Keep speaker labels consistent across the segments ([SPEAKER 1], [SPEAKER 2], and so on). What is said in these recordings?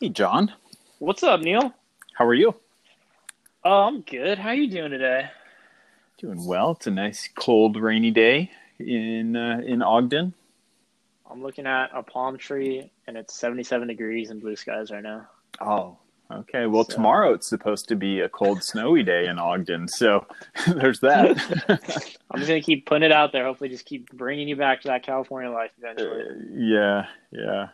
[SPEAKER 1] Hey, John.
[SPEAKER 2] What's up, Neil?
[SPEAKER 1] How are you?
[SPEAKER 2] Oh, I'm good. How are you doing today?
[SPEAKER 1] Doing well. It's a nice, cold, rainy day in uh, in Ogden.
[SPEAKER 2] I'm looking at a palm tree, and it's 77 degrees and blue skies right now.
[SPEAKER 1] Oh, okay. Well,
[SPEAKER 2] So-
[SPEAKER 1] tomorrow it's supposed to be a cold, snowy day in Ogden, so there's that.
[SPEAKER 2] I'm just gonna keep putting it out there. Hopefully, just keep bringing you back to that California life
[SPEAKER 1] Uh,
[SPEAKER 2] eventually.
[SPEAKER 1] yeah, yeah.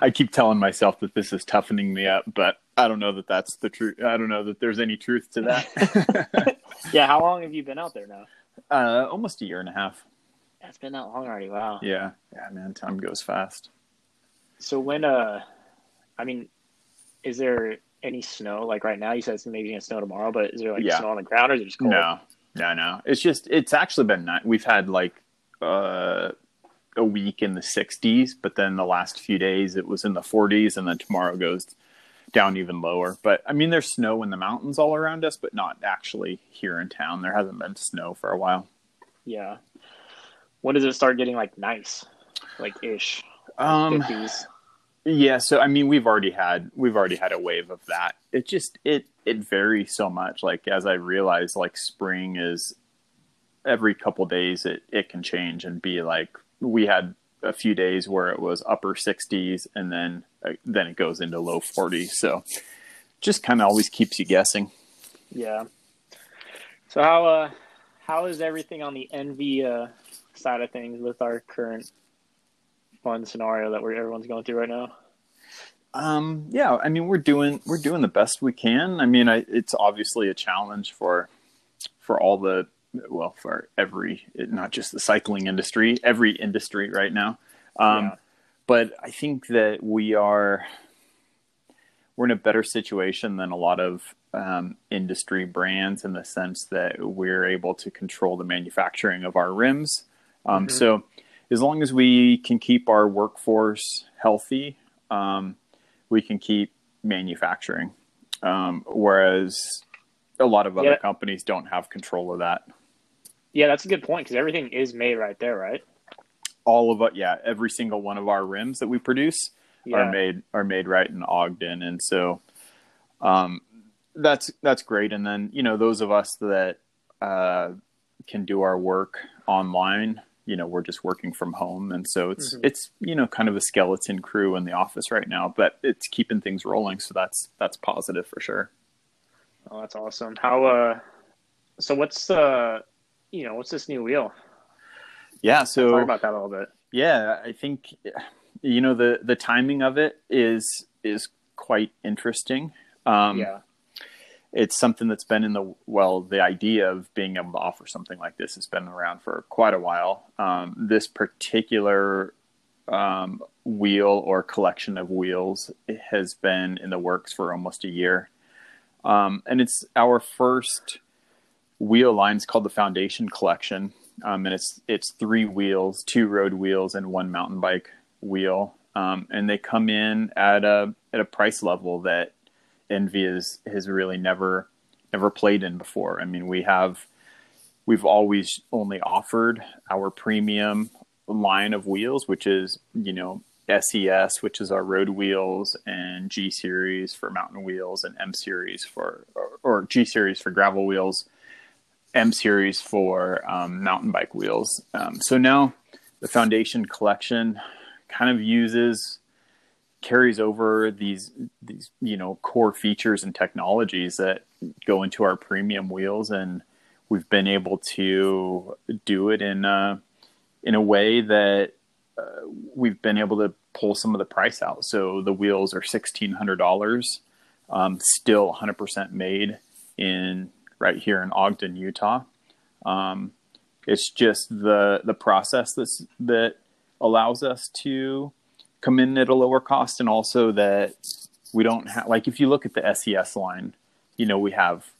[SPEAKER 1] I keep telling myself that this is toughening me up, but I don't know that that's the truth. I don't know that there's any truth to that.
[SPEAKER 2] yeah. How long have you been out there now?
[SPEAKER 1] uh, almost a year and a half.
[SPEAKER 2] It's been that long already. Wow.
[SPEAKER 1] Yeah, yeah, man. Time goes fast.
[SPEAKER 2] So when uh, I mean, is there any snow like right now? You said it's maybe gonna snow tomorrow, but is there like
[SPEAKER 1] Yeah.
[SPEAKER 2] snow on the ground or is it just cold?
[SPEAKER 1] No, no, no. It's just it's actually been nice. We've had like uh, week in the 60s, but then the last few days it was in the 40s, and then tomorrow goes down even lower. But I mean, there's snow in the mountains all around us, but not actually here in town. There hasn't been snow for a while.
[SPEAKER 2] Yeah. When does it start getting like nice, like ish?
[SPEAKER 1] Um,
[SPEAKER 2] 50s.
[SPEAKER 1] Yeah, so I mean, we've already had we've already had a wave of that. It just it it varies so much. Like as I realize, like spring is every couple days it it can change and be like we had a few days where it was upper 60s and then uh, then it goes into low 40s. So just kind of always keeps you guessing.
[SPEAKER 2] Yeah. So how uh how is everything on the ENVE uh side of things with our current fun scenario that we're everyone's going through right now?
[SPEAKER 1] Um, yeah, I mean, we're doing we're doing the best we can. I mean, I, it's obviously a challenge for for all the well for every not just the cycling industry, every industry right now. Um,
[SPEAKER 2] Yeah.
[SPEAKER 1] But I think that we are we're in a better situation than a lot of um, industry brands in the sense that we're able to control the manufacturing of our rims. Um,
[SPEAKER 2] Mhm.
[SPEAKER 1] So as long as we can keep our workforce healthy, um, we can keep manufacturing. Um, whereas a lot of other
[SPEAKER 2] Yeah.
[SPEAKER 1] companies don't have control of that.
[SPEAKER 2] Yeah, that's a good point because everything is made right there, right?
[SPEAKER 1] All of it, yeah, every single one of our rims that we produce
[SPEAKER 2] Yeah.
[SPEAKER 1] are made are made right in Ogden, and so um, that's that's great. And then you know those of us that uh, can do our work online, you know, we're just working from home, and so it's
[SPEAKER 2] Mhm.
[SPEAKER 1] it's you know kind of a skeleton crew in the office right now, but it's keeping things rolling, so that's that's positive for sure.
[SPEAKER 2] Oh, that's awesome. How uh so what's uh you know, what's this new wheel?
[SPEAKER 1] Yeah, so
[SPEAKER 2] Talk about that a little bit.
[SPEAKER 1] yeah i think you know the the timing of it is is quite interesting um
[SPEAKER 2] yeah.
[SPEAKER 1] it's something that's been in the well the idea of being able to offer something like this has been around for quite a while um this particular um wheel or collection of wheels has been in the works for almost a year um and it's our first wheel line is called the foundation collection um, and it's it's three wheels, two road wheels, and one mountain bike wheel, um, and they come in at a at a price level that ENVE is, has really never never played in before. I mean, we have we've always only offered our premium line of wheels, which is you know SES, which is our road wheels, and G series for mountain wheels, and M series for or, or G series for gravel wheels. M series for um, mountain bike wheels. Um, so now the foundation collection kind of uses carries over these these you know core features and technologies that go into our premium wheels, and we've been able to do it in a, in a way that uh, we've been able to pull some of the price out. So the wheels are sixteen hundred dollars, um, still 100% made in right here in Ogden, Utah. Um, it's just the the process that's that allows us to come in at a lower cost, and also that we don't have like if you look at the SES line, you know we have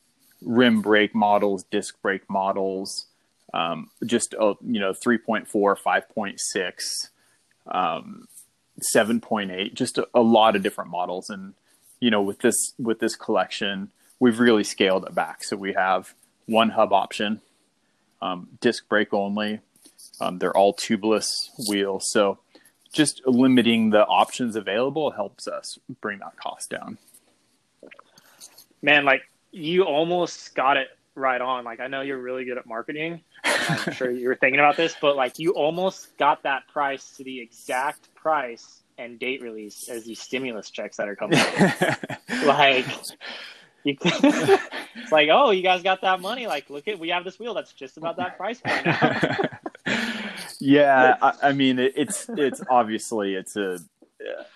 [SPEAKER 1] rim brake models, disc brake models, um, just uh, you know 3.4, 5.6, um, 7.8, just a, a lot of different models, and you know with this with this collection we've really scaled it back. So we have one hub option, um, disc brake only. Um, they're all tubeless wheels. So just limiting the options available helps us bring that cost down.
[SPEAKER 2] Man, like you almost got it right on. Like I know you're really good at marketing. I'm sure you were thinking about this, but like you almost got that price to the exact price and date release as these stimulus checks that are coming. like it's like, oh, you guys got that money. Like, look at we have this wheel that's just about that price point
[SPEAKER 1] yeah, I, I mean, it, it's it's obviously it's a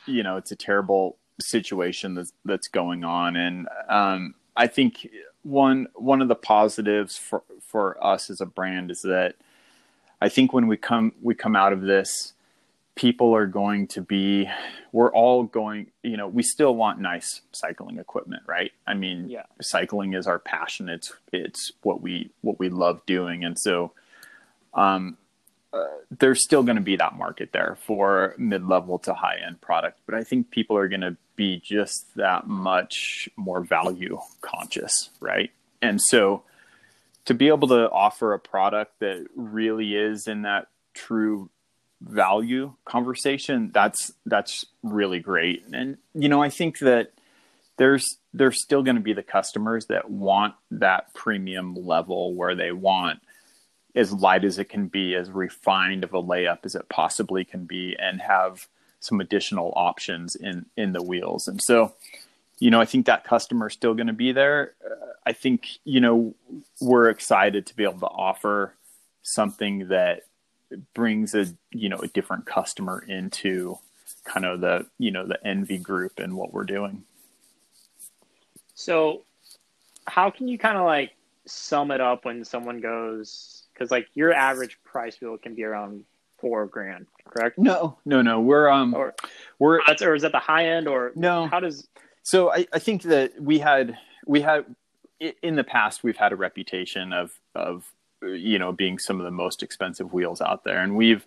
[SPEAKER 1] you know it's a terrible situation that's that's going on, and um, I think one one of the positives for for us as a brand is that I think when we come we come out of this people are going to be we're all going you know we still want nice cycling equipment right? I mean
[SPEAKER 2] yeah.
[SPEAKER 1] cycling is our passion. It's it's what we what we love doing. And so um uh, there's still going to be that market there for mid-level to high-end product but i think people are going to be just that much more value conscious right? And so to be able to offer a product that really is in that true value conversation that's that's really great. And you know i think that there's there's still going to be the customers that want that premium level where they want as light as it can be as refined of a layup as it possibly can be and have some additional options in in the wheels. And so you know i think that customer is still going to be there. Uh, i think you know we're excited to be able to offer something that brings a you know a different customer into kind of the you know the ENVE group and what we're doing.
[SPEAKER 2] So how can you kind of like sum it up when someone goes because like your average price wheel can be around four grand correct?
[SPEAKER 1] No no no. We're um
[SPEAKER 2] or
[SPEAKER 1] we're
[SPEAKER 2] that's or is that the high end or
[SPEAKER 1] no.
[SPEAKER 2] how does
[SPEAKER 1] so I, I think that we had we had in the past we've had a reputation of of you know being some of the most expensive wheels out there. And we've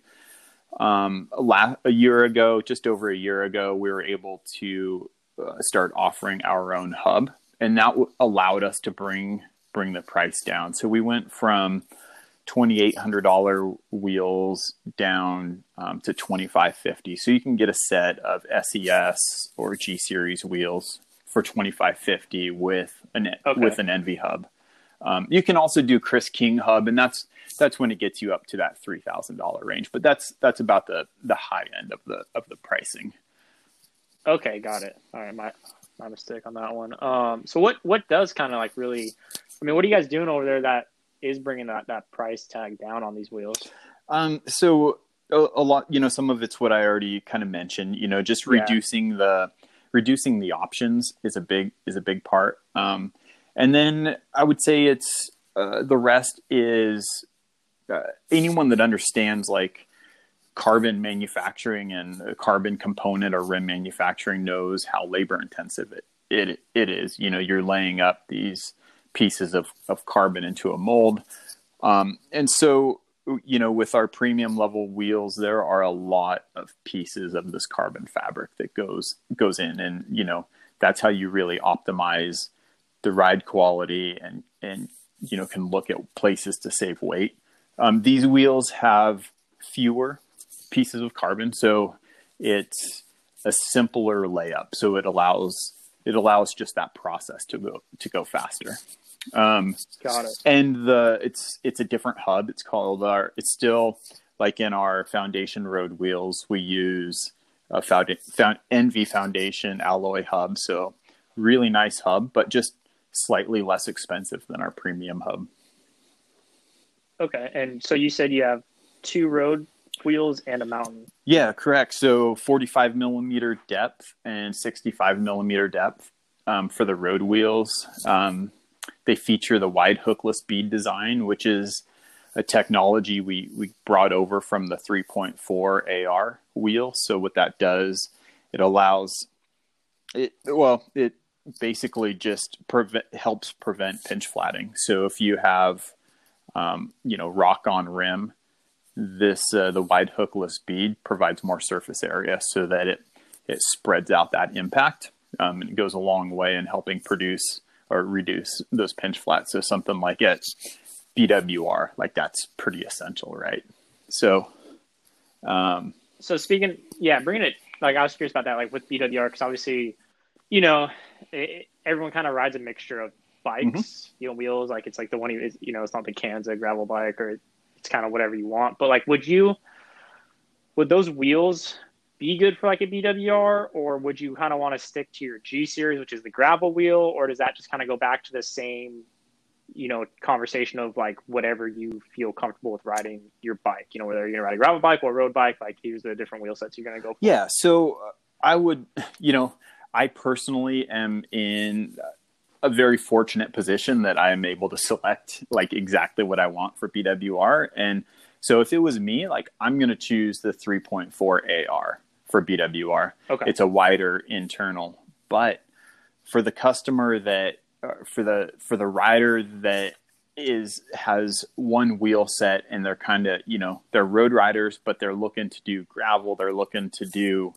[SPEAKER 1] um, la- a year ago just over a year ago we were able to uh, start offering our own hub. And that w- allowed us to bring bring the price down. So we went from $2800 wheels down um, to 2550 so you can get a set of ses or g series wheels for 2550 with an okay. with an ENVE hub um, you can also do Chris King Hub, and that's that's when it gets you up to that three thousand dollar range. But that's that's about the the high end of the of the pricing.
[SPEAKER 2] Okay, got it. All right, my my mistake on that one. Um, so what what does kind of like really? I mean, what are you guys doing over there that is bringing that that price tag down on these wheels?
[SPEAKER 1] Um, so a, a lot, you know, some of it's what I already kind of mentioned. You know, just reducing yeah. the reducing the options is a big is a big part. Um, and then I would say it's uh, the rest is uh, anyone that understands like carbon manufacturing and carbon component or rim manufacturing knows how labor intensive it, it it is. You know, you're laying up these pieces of, of carbon into a mold. Um, and so, you know, with our premium level wheels, there are a lot of pieces of this carbon fabric that goes goes in, and you know, that's how you really optimize the ride quality and and you know can look at places to save weight. Um, these wheels have fewer pieces of carbon, so it's a simpler layup. So it allows it allows just that process to go to go faster. Um,
[SPEAKER 2] Got it.
[SPEAKER 1] And the it's it's a different hub. It's called our. It's still like in our foundation road wheels. We use a found, found ENVE Foundation alloy hub. So really nice hub, but just slightly less expensive than our premium hub.
[SPEAKER 2] Okay, and so you said you have two road wheels and a mountain.
[SPEAKER 1] Yeah, correct. So 45 millimeter depth and 65 millimeter depth um, for the road wheels. Um, they feature the wide hookless bead design, which is a technology we, we brought over from the 3.4 AR wheel. So what that does, it allows it well, it basically just prevent, helps prevent pinch flatting. So if you have, um, you know, rock on rim, this uh, the wide hookless bead provides more surface area so that it it spreads out that impact. Um, and it goes a long way in helping produce or reduce those pinch flats. So something like it, BWR, like that's pretty essential, right? So, um,
[SPEAKER 2] so speaking, yeah, bringing it like I was curious about that, like with BWR, because obviously, you know, it, everyone kind of rides a mixture of bikes, mm-hmm. you know, wheels. Like it's like the one you, you know, it's not the Kanza gravel bike, or it's kind of whatever you want. But like, would you, would those wheels be good for like a BWR, or would you kind of want to stick to your G series, which is the gravel wheel, or does that just kind of go back to the same you know conversation of like whatever you feel comfortable with riding your bike you know whether you're gonna ride a gravel bike or a road bike like here's the different wheel sets you're gonna go for.
[SPEAKER 1] yeah so uh, i would you know i personally am in a very fortunate position that i am able to select like exactly what i want for bwr and so if it was me like i'm gonna choose the 3.4 ar for bwr okay. It's a wider internal but for the customer that for the for the rider that is has one wheel set and they're kind of you know they're road riders but they're looking to do gravel they're looking to do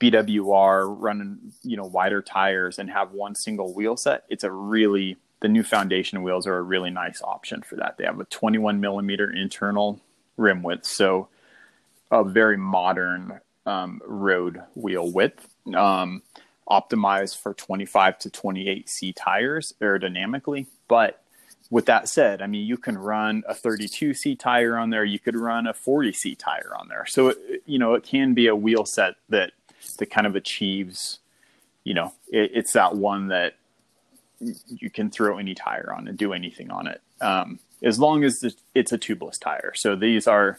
[SPEAKER 1] bwr running you know wider tires and have one single wheel set it's a really the new foundation wheels are a really nice option for that they have a 21 millimeter internal rim width so a very modern um, road wheel width um, optimized for 25 to 28 C tires aerodynamically. But with that said, I mean, you can run a 32 C tire on there. You could run a 40 C tire on there. So, it, you know, it can be a wheel set that, that kind of achieves, you know, it, it's that one that you can throw any tire on and do anything on it. Um, as long as it's a tubeless tire. So these are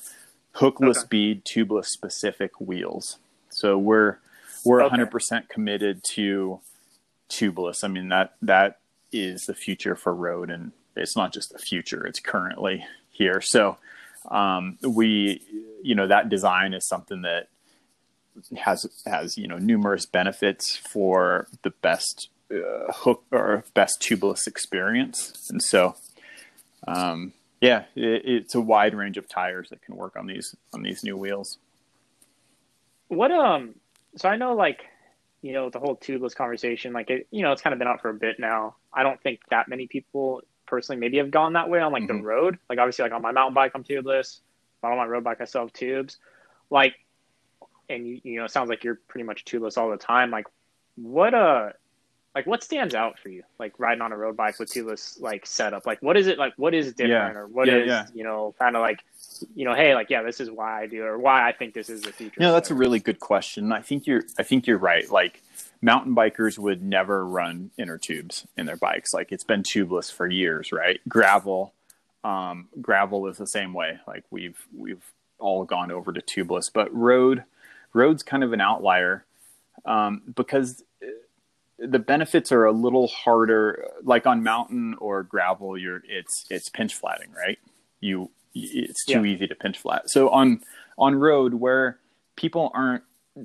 [SPEAKER 1] hookless okay. bead tubeless specific wheels. So we're, we're okay. 100% committed to tubeless. I mean that that is the future for road, and it's not just the future; it's currently here. So um, we, you know, that design is something that has has you know numerous benefits for the best uh, hook or best tubeless experience, and so. Um, yeah, it, it's a wide range of tires that can work on these on these new wheels.
[SPEAKER 2] What um so I know like you know the whole tubeless conversation like it you know it's kind of been out for a bit now i don't think that many people personally maybe have gone that way on like mm-hmm. the road like obviously like on my mountain bike i'm tubeless on my road bike i still have tubes like and you, you know it sounds like you're pretty much tubeless all the time like what uh like what stands out for you like riding on a road bike with tubeless like setup? Like what is it like what is different yeah. or what yeah, is yeah. you know kind of like you know hey like yeah this is why i do or why i think this is the future
[SPEAKER 1] no that's a really good question. I think you're i think you're right. Like mountain bikers would never run inner tubes in their bikes. Like it's been tubeless for years right? Gravel um, gravel is the same way. Like we've we've all gone over to tubeless but road road's kind of an outlier um, because the benefits are a little harder like on mountain or gravel you're it's it's pinch flatting right? You it's too yeah. easy to pinch flat. So on on road where people aren't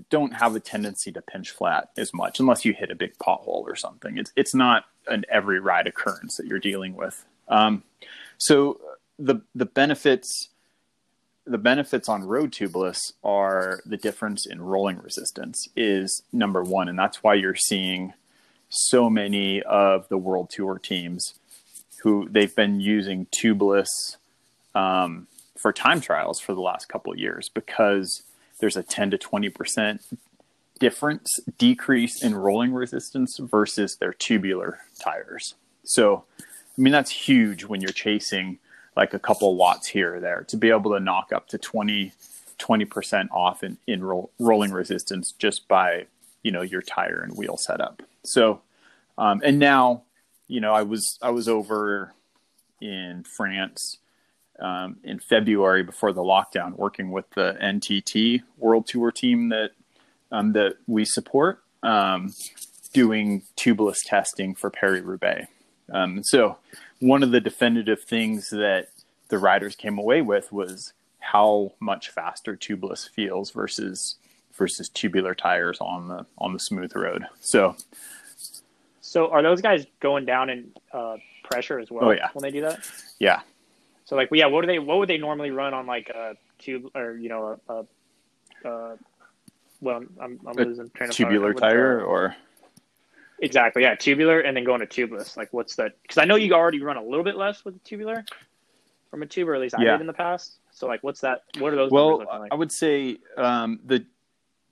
[SPEAKER 1] don't have a tendency to pinch flat as much unless you hit a big pothole or something it's it's not an every ride occurrence that you're dealing with. Um, so the the benefits the benefits on road tubeless are the difference in rolling resistance is number one and that's why you're seeing so many of the world tour teams who they've been using tubeless um, for time trials for the last couple of years because there's a 10 to 20 percent difference decrease in rolling resistance versus their tubular tires. So i mean that's huge when you're chasing like a couple watts here or there to be able to knock up to 20 20% off in, in roll, rolling resistance just by you know your tire and wheel setup so, um, and now, you know, I was I was over in France um, in February before the lockdown, working with the NTT World Tour team that um, that we support, um, doing tubeless testing for Paris Roubaix. Um, so, one of the definitive things that the riders came away with was how much faster tubeless feels versus versus tubular tires on the on the smooth road. So
[SPEAKER 2] so are those guys going down in uh, pressure as well?
[SPEAKER 1] Oh, yeah.
[SPEAKER 2] When they do that?
[SPEAKER 1] Yeah.
[SPEAKER 2] So like, yeah, what do they? What would they normally run on like a tube or you know a, a, a well, I'm, I'm losing
[SPEAKER 1] train of tubular tire or
[SPEAKER 2] exactly yeah tubular and then going to tubeless. Like what's the? Because I know you already run a little bit less with the tubular from a tube, or at least I yeah. did in the past. So like, what's that? What are those?
[SPEAKER 1] well
[SPEAKER 2] like?
[SPEAKER 1] i would say um, the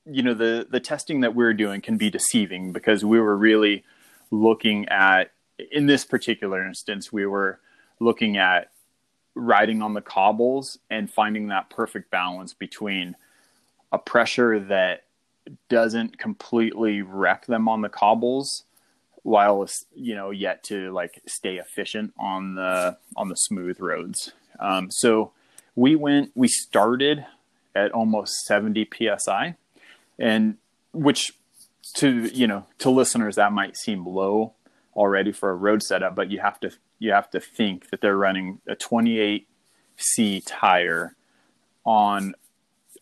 [SPEAKER 1] you know the the testing that we're doing can be deceiving because we were really looking at in this particular instance we were looking at riding on the cobbles and finding that perfect balance between a pressure that doesn't completely wreck them on the cobbles while you know yet to like stay efficient on the on the smooth roads. Um, so we went we started at almost 70 psi and which to you know to listeners that might seem low already for a road setup but you have to you have to think that they're running a 28c tire on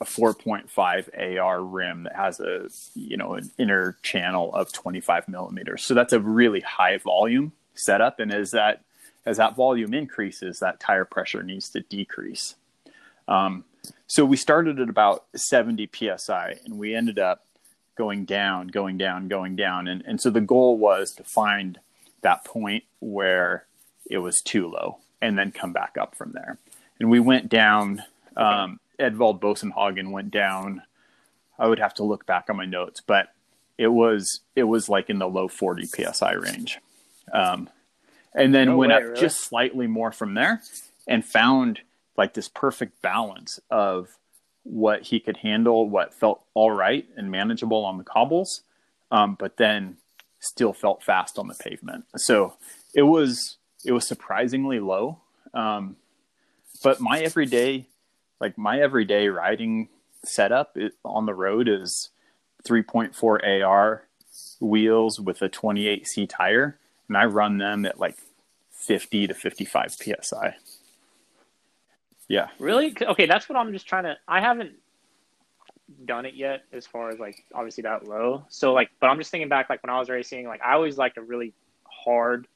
[SPEAKER 1] a 4.5 AR rim that has a you know an inner channel of 25 millimeters. So that's a really high volume setup, and as that as that volume increases, that tire pressure needs to decrease. Um, so we started at about 70 psi, and we ended up going down, going down, going down, and and so the goal was to find that point where it was too low, and then come back up from there. And we went down. Um, Edvald Boasson Hagen went down. I would have to look back on my notes, but it was it was like in the low 40 psi range, um, and then
[SPEAKER 2] No
[SPEAKER 1] went
[SPEAKER 2] way,
[SPEAKER 1] up
[SPEAKER 2] really?
[SPEAKER 1] just slightly more from there, and found like this perfect balance of what he could handle, what felt all right and manageable on the cobbles, um, but then still felt fast on the pavement. So it was it was surprisingly low, um, but my everyday like my everyday riding setup on the road is 3.4 AR wheels with a 28C tire, and I run them at like 50 to 55 psi. Yeah,
[SPEAKER 2] Really? Okay, that's what I'm just trying to. I haven't done it yet, as far as like obviously that low. So like, but I'm just thinking back, like when I was racing, like I always liked a really hard,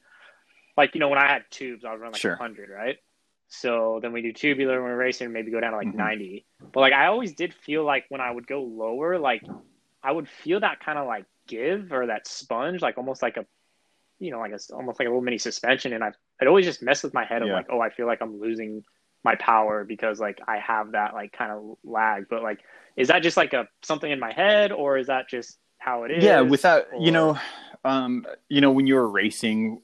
[SPEAKER 2] like you know when I had tubes, I would run like
[SPEAKER 1] Sure.
[SPEAKER 2] 100, right? So then we do tubular when we're racing, maybe go down to like
[SPEAKER 1] Mhm.
[SPEAKER 2] 90. But like I always did feel like when I would go lower, like I would feel that kind of like give or that sponge, like almost like a, you know, like a almost like a little mini suspension, and I it always just messed with my head of
[SPEAKER 1] Yeah.
[SPEAKER 2] like, oh, I feel like I'm losing my power because like I have that like kind of lag. But like, is that just like a something in my head, or is that just how it is?
[SPEAKER 1] yeah. Without you know, um, you know when you were racing,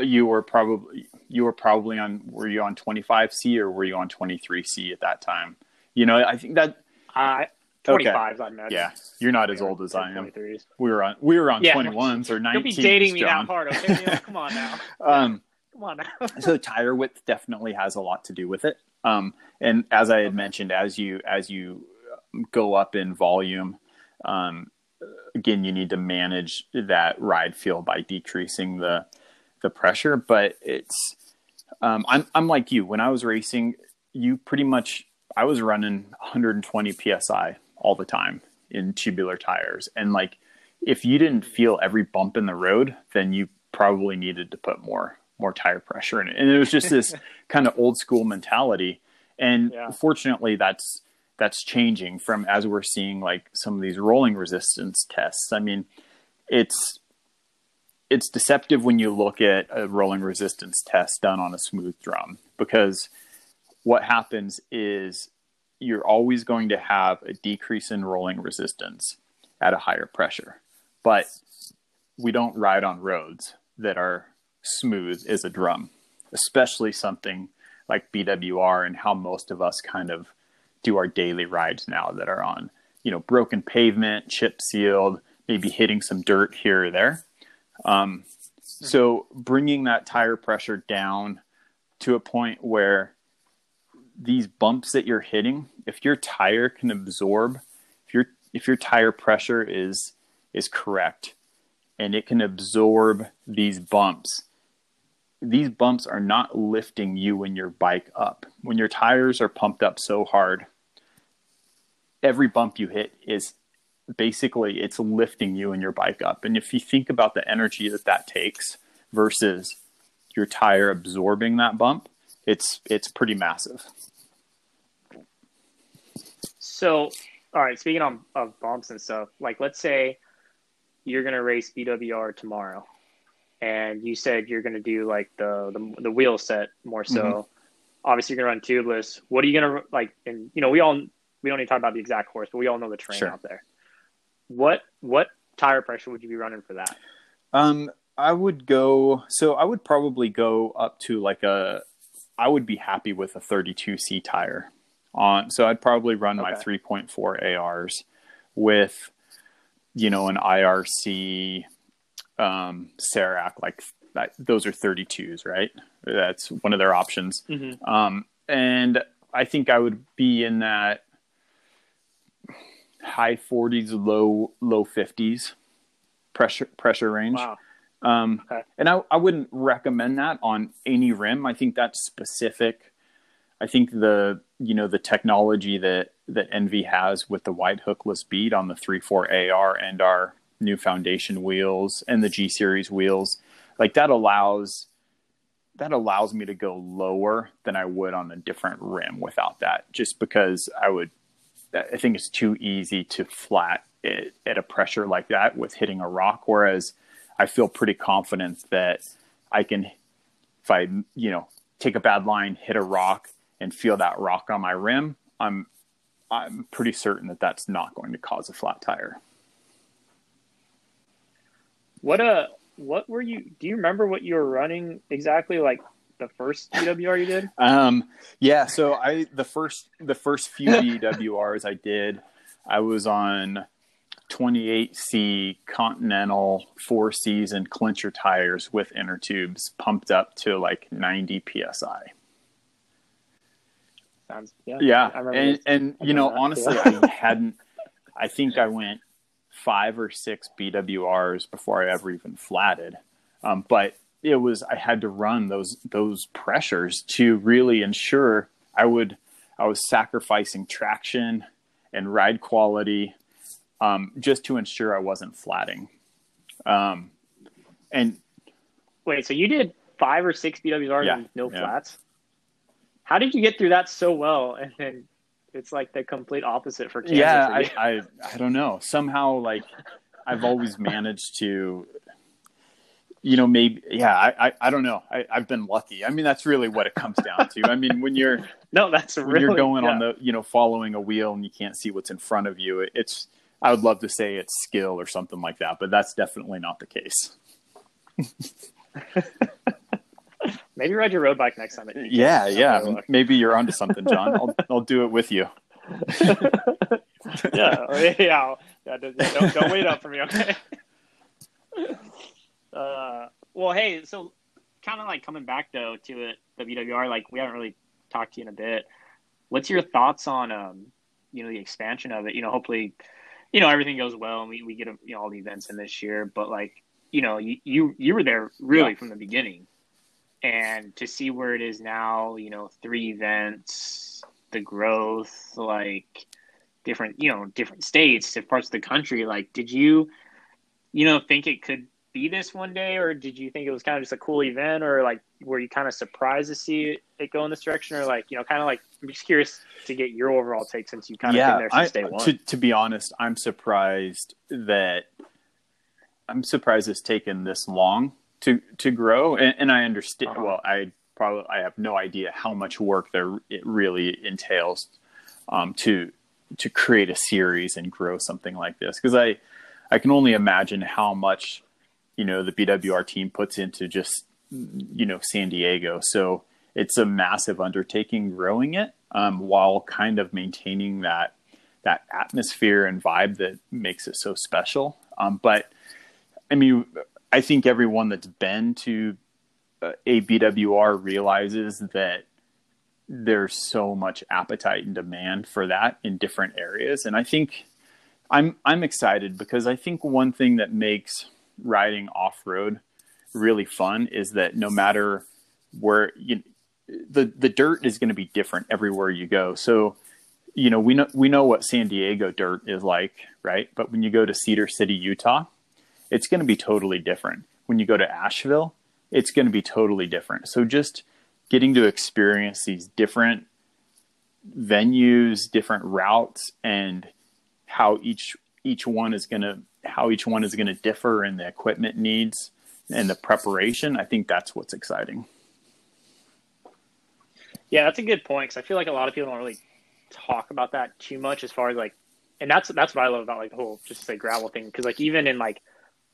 [SPEAKER 1] you were probably you were probably on were you on 25C or were you on 23C at that time? You know, I think that
[SPEAKER 2] I
[SPEAKER 1] Okay.
[SPEAKER 2] 25s, I imagine.
[SPEAKER 1] yeah, you're not as old as I am.
[SPEAKER 2] 23s.
[SPEAKER 1] We were on we were on
[SPEAKER 2] Yeah.
[SPEAKER 1] 21s or 19s.
[SPEAKER 2] Don't be dating me
[SPEAKER 1] John.
[SPEAKER 2] that hard, okay? Neil? Come on now.
[SPEAKER 1] Um,
[SPEAKER 2] Come on now.
[SPEAKER 1] so tire width definitely has a lot to do with it. Um, and as I had mentioned, as you as you go up in volume, um, again, you need to manage that ride feel by decreasing the the pressure. But it's um, I'm I'm like you. When I was racing, you pretty much I was running 120 psi all the time in tubular tires, and like if you didn't feel every bump in the road, then you probably needed to put more more tire pressure in it. And it was just this kind of old school mentality. And
[SPEAKER 2] Yeah.
[SPEAKER 1] fortunately, that's that's changing from as we're seeing like some of these rolling resistance tests. I mean, it's it's deceptive when you look at a rolling resistance test done on a smooth drum because what happens is you're always going to have a decrease in rolling resistance at a higher pressure. But we don't ride on roads that are smooth as a drum, especially something like BWR and how most of us kind of do our daily rides now that are on, you know, broken pavement, chip sealed, maybe hitting some dirt here or there. Um, so bringing that tire pressure down to a point where these bumps that you're hitting, if your tire can absorb, if your if your tire pressure is is correct and it can absorb these bumps, these bumps are not lifting you and your bike up. When your tires are pumped up so hard, every bump you hit is basically it's lifting you and your bike up. And if you think about the energy that that takes versus your tire absorbing that bump, it's it's pretty massive.
[SPEAKER 2] So, all right. Speaking of, of bumps and stuff, like let's say you're gonna race BWR tomorrow, and you said you're gonna do like the the, the wheel set more so. Mm-hmm. obviously you're gonna run tubeless. What are you gonna like? And you know, we all we don't need to talk about the exact course, but we all know the terrain
[SPEAKER 1] Sure.
[SPEAKER 2] out there. What what tire pressure would you be running for that?
[SPEAKER 1] Um, I would go. So I would probably go up to like a. I would be happy with a 32C tire on. So I'd probably run my 3.4 ARs with, you know, an IRC, um, Serac like that. Those are 32s, right? That's one of their options.
[SPEAKER 2] Mm-hmm.
[SPEAKER 1] Um, and I think I would be in that high 40s, low low 50s pressure pressure range.
[SPEAKER 2] Wow.
[SPEAKER 1] Um,
[SPEAKER 2] Okay.
[SPEAKER 1] And I, I wouldn't recommend that on any rim. I think that's specific. I think the you know the technology that that ENVE has with the wide hookless bead on the 3.4 AR and our new foundation wheels and the G series wheels, like that allows that allows me to go lower than I would on a different rim without that. Just because I would, I think it's too easy to flat it at a pressure like that with hitting a rock. Whereas I feel pretty confident that I can, if I, you know, take a bad line, hit a rock, and feel that rock on my rim, I'm, I'm pretty certain that that's not going to cause a flat tire.
[SPEAKER 2] What uh what were you do you remember what you were running exactly like the first BWR you did?
[SPEAKER 1] Um, yeah, so I the first the first few BWRs I did, I was on 28C Continental four season clincher tires with inner tubes pumped up to like 90 psi.
[SPEAKER 2] Sounds yeah.
[SPEAKER 1] Yeah, and and you know
[SPEAKER 2] that,
[SPEAKER 1] honestly,
[SPEAKER 2] yeah.
[SPEAKER 1] I hadn't. I think I went five or six BWRs before I ever even flatted. Um, but it was I had to run those those pressures to really ensure I would I was sacrificing traction and ride quality um, just to ensure I wasn't flatting. Um, and
[SPEAKER 2] Wait, so you did five or six BWRs
[SPEAKER 1] Yeah,
[SPEAKER 2] and no
[SPEAKER 1] yeah.
[SPEAKER 2] flats? How did you get through that so well and then it's like the complete opposite for Kansas?
[SPEAKER 1] yeah,
[SPEAKER 2] for
[SPEAKER 1] I. I I don't know. Somehow, like I've always managed to, you know, maybe yeah. I I, I don't know. I, I've been lucky. I mean, that's really what it comes down to. I mean, when you're
[SPEAKER 2] no, that's
[SPEAKER 1] when
[SPEAKER 2] really
[SPEAKER 1] you're going on the you know following a wheel and you can't see what's in front of you, it's I would love to say it's skill or something like that, but that's definitely not the case.
[SPEAKER 2] Maybe ride your road bike next time.
[SPEAKER 1] Yeah, yeah.
[SPEAKER 2] Have.
[SPEAKER 1] Maybe you're onto something, John. I'll I'll do it with you.
[SPEAKER 2] Oh, yeah, yeah, yeah. Don't, don't, don't wait up for me, okay? Uh, well, hey, so kind of like coming back though to it, the BWR, like we haven't really talked to you in a bit. What's your thoughts on, um, you know, the expansion of it? You know, hopefully, you know, everything goes well and we, we get you know all the events in this year. But like, you know, you you, you were there really
[SPEAKER 1] Yeah.
[SPEAKER 2] from the beginning, and to see where it is now, you know, three events, the growth, like different, you know, different states, different parts of the country. Like, did you, you know, think it could be this one day, or did you think it was kind of just a cool event, or like were you kind of surprised to see it, it go in this direction, or like, you know, kind of like I'm just curious to get your overall take since you kind of been there
[SPEAKER 1] I,
[SPEAKER 2] since day one.
[SPEAKER 1] To, to be honest, I'm surprised that I'm surprised it's taken this long to to grow, and, and I understand.
[SPEAKER 2] Uh-huh.
[SPEAKER 1] Well, I probably I have no idea how much work there it really entails um, to to create a series and grow something like this because I I can only imagine how much you know the BWR team puts into just you know San Diego. So it's a massive undertaking growing it um, while kind of maintaining that that atmosphere and vibe that makes it so special. Um, but I mean, I think everyone that's been to uh, a BWR realizes that there's so much appetite and demand for that in different areas, and I think I'm I'm excited because I think one thing that makes riding off road really fun is that no matter where you the the dirt is going to be different everywhere you go. So, you know, we know we know what San Diego dirt is like, right? But when you go to Cedar City, Utah, it's going to be totally different. When you go to Asheville, it's going to be totally different. So just getting to experience these different venues, different routes and how each each one is going to how each one is going to differ in the equipment needs and the preparation, I think that's what's exciting.
[SPEAKER 2] Yeah, that's a good point because I feel like a lot of people don't really talk about that too much as far as like, and that's that's what I love about like the whole just say gravel thing because like even in like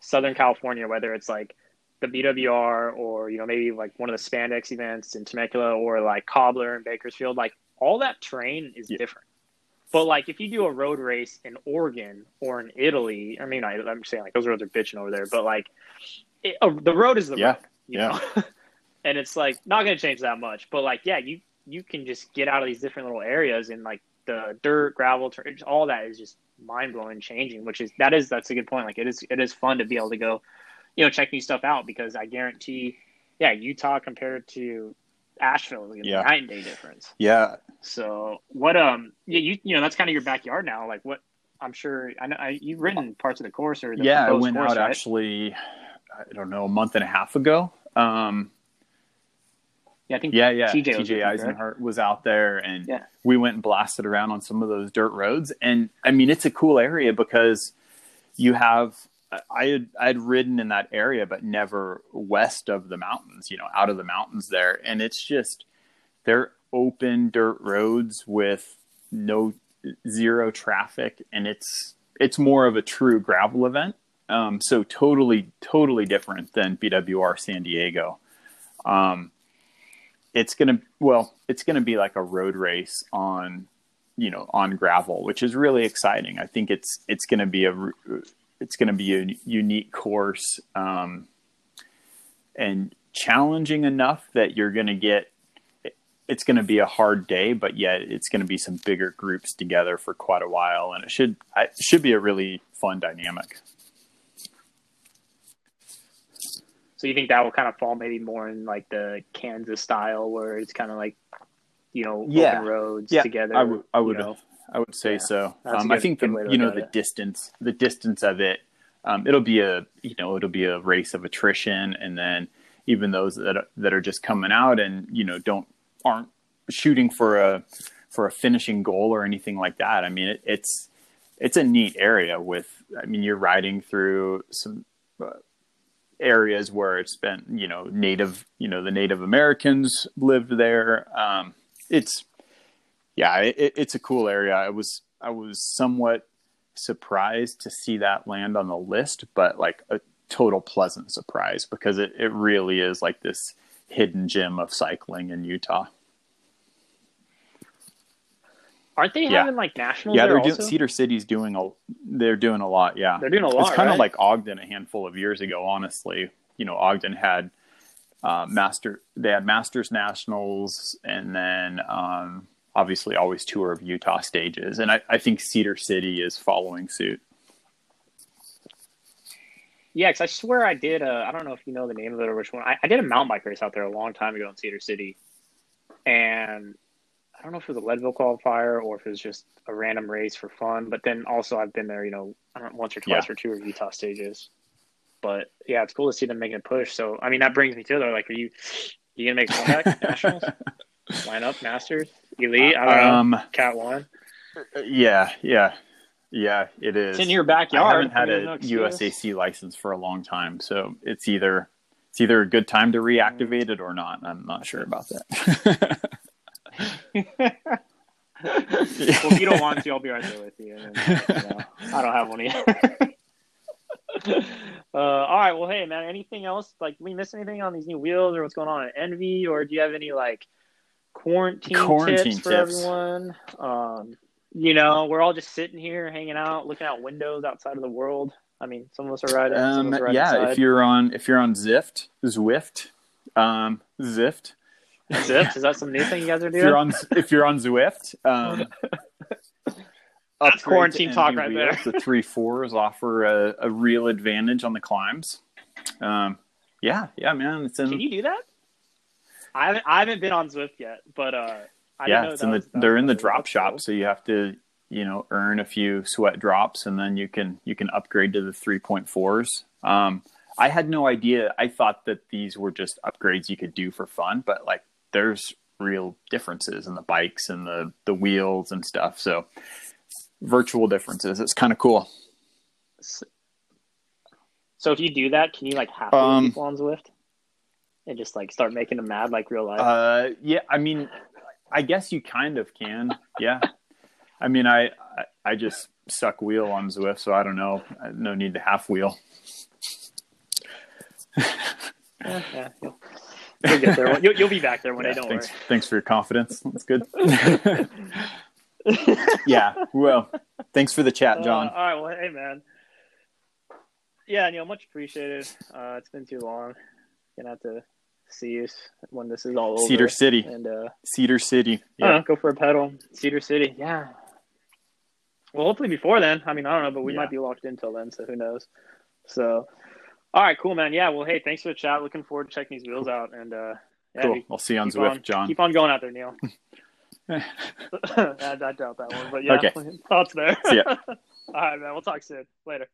[SPEAKER 2] Southern California, whether it's like the BWR or you know maybe like one of the spandex events in Temecula or like Cobbler in Bakersfield, like all that terrain is
[SPEAKER 1] Yeah.
[SPEAKER 2] different. But like if you do a road race in Oregon or in Italy, I mean I, I'm saying like those roads are bitching over there, but like it, uh, the road is the
[SPEAKER 1] Yeah.
[SPEAKER 2] road, you
[SPEAKER 1] Yeah.
[SPEAKER 2] know, and it's like not going to change that much. But like yeah, you you can just get out of these different little areas and like the dirt, gravel, all that is just mind blowing, changing. Which is that is that's a good point. Like it is it is fun to be able to go, you know, check new stuff out because I guarantee, yeah, Utah compared to Asheville is gonna
[SPEAKER 1] Yeah.
[SPEAKER 2] be night and day difference.
[SPEAKER 1] Yeah,
[SPEAKER 2] So what um yeah you you know that's kind of your backyard now. Like what I'm sure I know I, you've ridden parts of the course or the
[SPEAKER 1] yeah. I went
[SPEAKER 2] course,
[SPEAKER 1] out
[SPEAKER 2] right?
[SPEAKER 1] actually. I don't know, a month and a half ago. Um,
[SPEAKER 2] Yeah, I think
[SPEAKER 1] yeah, yeah.
[SPEAKER 2] TJ
[SPEAKER 1] TJ
[SPEAKER 2] right?
[SPEAKER 1] Eisenhart was out there, and
[SPEAKER 2] Yeah.
[SPEAKER 1] we went and blasted around on some of those dirt roads. And I mean, it's a cool area because you have. I had I'd ridden in that area, but never west of the mountains. You know, out of the mountains there, and it's just they're open dirt roads with no zero traffic, and it's it's more of a true gravel event. Um, so totally, totally different than BWR San Diego. Um, it's gonna well, it's gonna be like a road race on, you know, on gravel, which is really exciting. I think it's it's gonna be a it's gonna be a unique course um, and challenging enough that you're gonna get. It's going to be a hard day, but yet it's going to be some bigger groups together for quite a while, and it should it should be a really fun dynamic.
[SPEAKER 2] So you think that will kind of fall maybe more in like the Kansas style where it's kind of like you know
[SPEAKER 1] Yeah.
[SPEAKER 2] open roads
[SPEAKER 1] Yeah,
[SPEAKER 2] together.
[SPEAKER 1] I would, I
[SPEAKER 2] you
[SPEAKER 1] would,
[SPEAKER 2] know?
[SPEAKER 1] I would say
[SPEAKER 2] Yeah.
[SPEAKER 1] so.
[SPEAKER 2] That's a
[SPEAKER 1] Um, I think the you know the
[SPEAKER 2] it.
[SPEAKER 1] distance, the distance of it, um, it'll be a you know it'll be a race of attrition, and then even those that are, that are just coming out and you know don't aren't shooting for a for a finishing goal or anything like that. I mean, it, it's it's a neat area with. I mean, you're riding through some. Uh, areas where it's been you know native you know the native americans lived there um it's yeah it, it's a cool area i was i was somewhat surprised to see that land on the list but like a total pleasant surprise because it, it really is like this hidden gem of cycling in utah
[SPEAKER 2] Aren't they
[SPEAKER 1] Yeah.
[SPEAKER 2] having like nationals
[SPEAKER 1] yeah they're doing cedar city's doing a they're doing a lot yeah
[SPEAKER 2] They're doing a lot.
[SPEAKER 1] it's kind
[SPEAKER 2] right?
[SPEAKER 1] of like ogden a handful of years ago honestly you know ogden had uh, master they had masters nationals and then um, obviously always tour of utah stages and I, I think cedar city is following suit
[SPEAKER 2] Yeah, because I swear I did. A, I don't know if you know the name of it or which one. I, I did a mountain bike race out there a long time ago in Cedar City, and I don't know if it was a Leadville qualifier or if it was just a random race for fun. But then also I've been there, you know, know, once or twice
[SPEAKER 1] Yeah.
[SPEAKER 2] for Tour of Utah stages. But yeah, it's cool to see them making a push. So I mean, that brings me to there. Like, are you you gonna make a comeback nationals? Line up Masters, Elite? I don't know.
[SPEAKER 1] um,
[SPEAKER 2] Cat one.
[SPEAKER 1] yeah yeah yeah it is
[SPEAKER 2] It's in your backyard.
[SPEAKER 1] I
[SPEAKER 2] backyard.
[SPEAKER 1] haven't had a
[SPEAKER 2] no.
[SPEAKER 1] USAC license for a long time, so it's either it's either a good time to reactivate it or not. I'm not sure about that.
[SPEAKER 2] well, if you don't want to, I'll be right there with you. And, you know, I don't have one either. uh, all right. Well, hey, man. Anything else? Like, we miss anything on these new wheels, or what's going on at ENVE, or do you have any like quarantine,
[SPEAKER 1] Quarantine
[SPEAKER 2] tips for everyone? Um, you know, we're all just sitting here, hanging out, looking out windows outside of the world. I mean, some of us are riding. some
[SPEAKER 1] um,
[SPEAKER 2] of us are riding
[SPEAKER 1] yeah,
[SPEAKER 2] inside.
[SPEAKER 1] if you're on if you're on Zift, Zwift, um, Zwift.
[SPEAKER 2] Zips, is that some new thing you guys are
[SPEAKER 1] If
[SPEAKER 2] doing?
[SPEAKER 1] you're on if you're on Zwift, um, to
[SPEAKER 2] quarantine talk right
[SPEAKER 1] wheels.
[SPEAKER 2] there.
[SPEAKER 1] The three fours offer a, a real advantage on the climbs. Um, yeah, yeah, man, it's in
[SPEAKER 2] Can you do that? I haven't. I haven't been on Zwift yet, but uh, I
[SPEAKER 1] yeah,
[SPEAKER 2] know
[SPEAKER 1] it's in the they're in the
[SPEAKER 2] part of it.
[SPEAKER 1] drop shop,
[SPEAKER 2] cool.
[SPEAKER 1] so you have to you know earn a few sweat drops, and then you can you can upgrade to the three point fours. Um, I had no idea. I thought that these were just upgrades you could do for fun, but like there's real differences in the bikes and the the wheels and stuff. So virtual differences. It's kind of cool.
[SPEAKER 2] So if you do that, can you like hack
[SPEAKER 1] Um,
[SPEAKER 2] people on Zwift and just like start making them mad like real life?
[SPEAKER 1] Uh, yeah, I mean, I guess you kind of can. Yeah. I mean, I, I, just suck wheel on Zwift, so I don't know. No need to half wheel.
[SPEAKER 2] yeah, yeah, you'll, you'll get there. You'll, you'll, be back there one yeah, day. Don't
[SPEAKER 1] thanks,
[SPEAKER 2] worry.
[SPEAKER 1] Thanks for your confidence. That's good. yeah. Well, thanks for the chat, John.
[SPEAKER 2] Uh, all right. Well, hey, man. Yeah, Neil, much appreciated. Uh, it's been too long. Gonna have to see you when this is all over.
[SPEAKER 1] Cedar City.
[SPEAKER 2] And uh,
[SPEAKER 1] Cedar City.
[SPEAKER 2] Yeah. go for a pedal. Cedar City. Yeah. Well, hopefully before then. I mean, I don't know, but we yeah. might be locked in till then, so who knows? So, all right, cool, man. Yeah. Well, hey, thanks for the chat. Looking forward to checking these wheels out, and uh, yeah,
[SPEAKER 1] cool. I'll see you on Zwift,
[SPEAKER 2] on,
[SPEAKER 1] John.
[SPEAKER 2] Keep on going out there, Neil. I, I doubt that one, but yeah, okay. thoughts there.
[SPEAKER 1] Ya.
[SPEAKER 2] all right, man. We'll talk soon. Later.